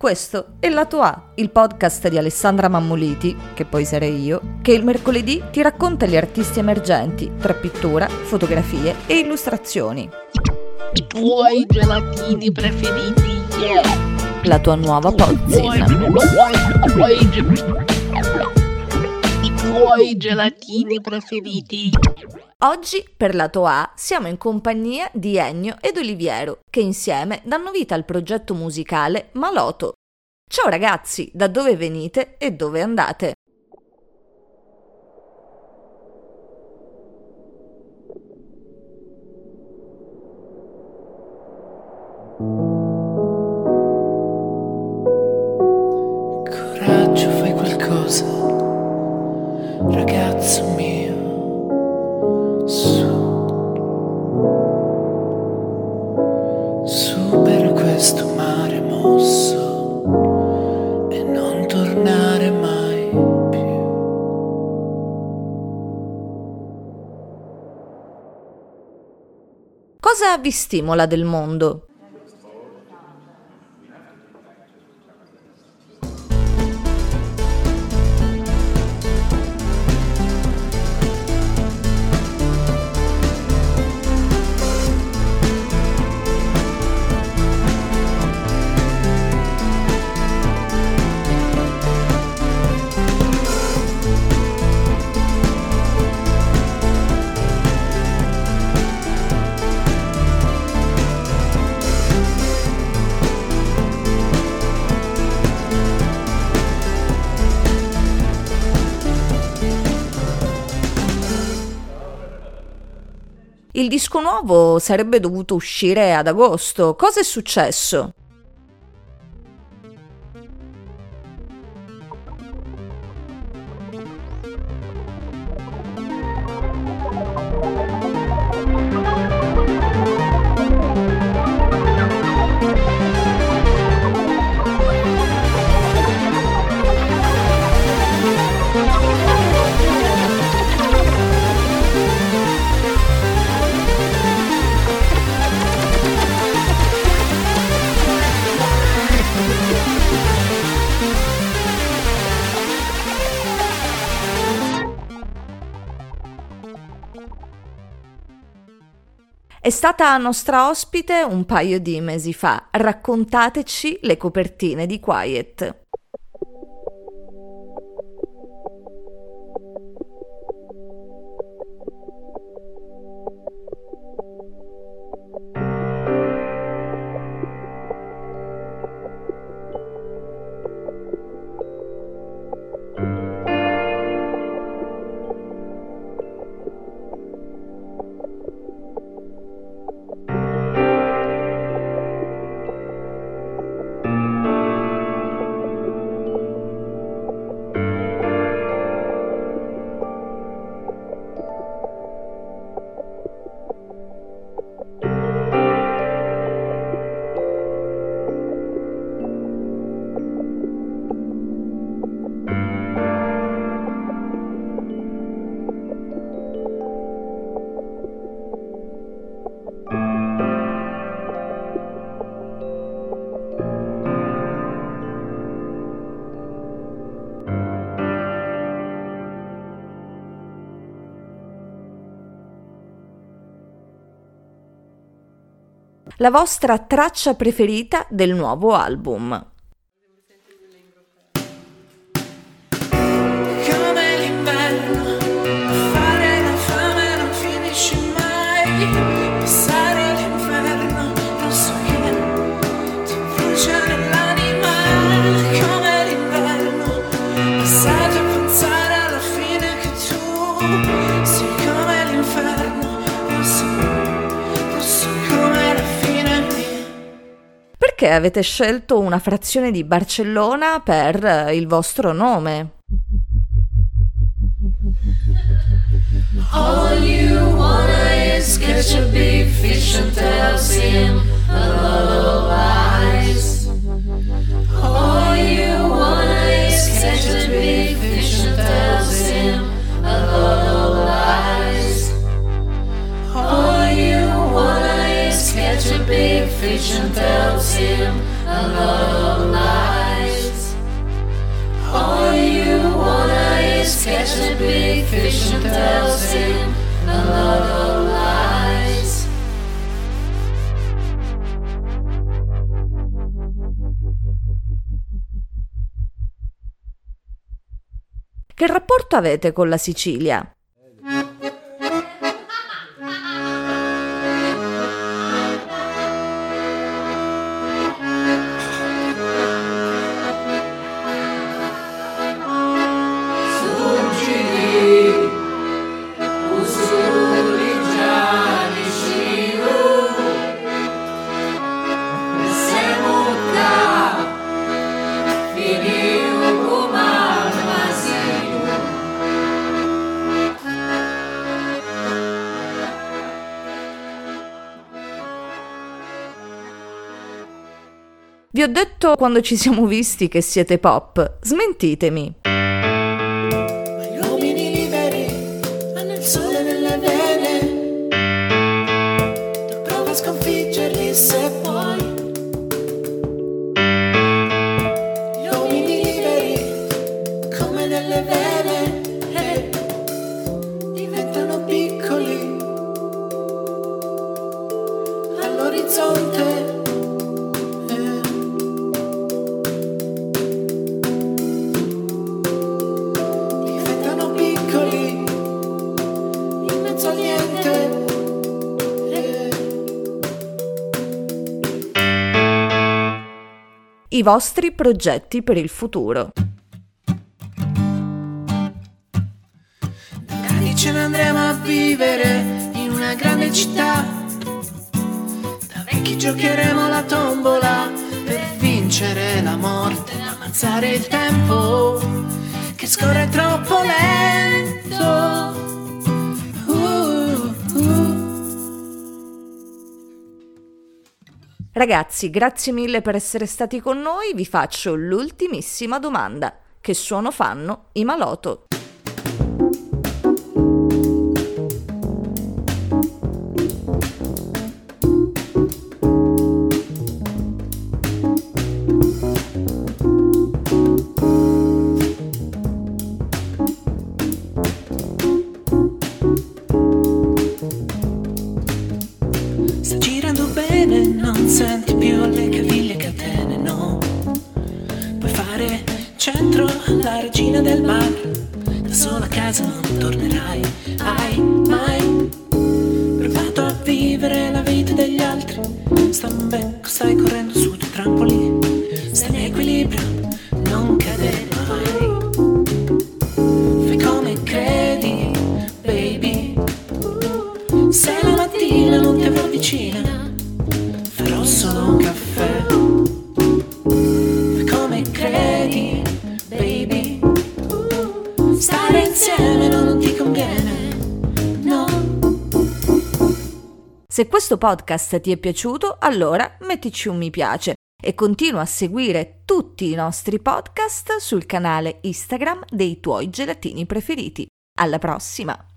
Questo è Lato A, il podcast di Alessandra Mammoliti, che poi sarei io, che il mercoledì ti racconta gli artisti emergenti tra pittura, fotografie e illustrazioni. I tuoi gelatini preferiti, yeah. La tua nuova pozzina. I tuoi gelatini preferiti. Oggi, per Lato A, siamo in compagnia di Ennio ed Oliviero, che insieme danno vita al progetto musicale Maloto. Ciao ragazzi, da dove venite e dove andate? Coraggio, fai qualcosa, ragazzo mio. Cosa vi stimola del mondo? Il disco nuovo sarebbe dovuto uscire ad agosto. Cosa è successo? È stata nostra ospite un paio di mesi fa. Raccontateci le copertine di Quiet. La vostra traccia preferita del nuovo album. Perché avete scelto una frazione di Barcellona per eh, il vostro nome? All Che rapporto avete con la Sicilia? Vi ho detto quando ci siamo visti che siete pop. Smentitemi. I vostri progetti per il futuro. Domani ce ne andremo a vivere in una grande città. Da vecchi giocheremo la tombola per vincere la morte, ammazzare il tempo che scorre troppo lento. Ragazzi, grazie mille per essere stati con noi. Vi faccio l'ultimissima domanda. Che suono fanno i Maloto? Da sola a casa non tornerai, hai mai provato a vivere la vita degli altri? Sta un becco, stai correndo Se questo podcast ti è piaciuto, allora mettici un mi piace e continua a seguire tutti i nostri podcast sul canale Instagram dei tuoi gelatini preferiti. Alla prossima!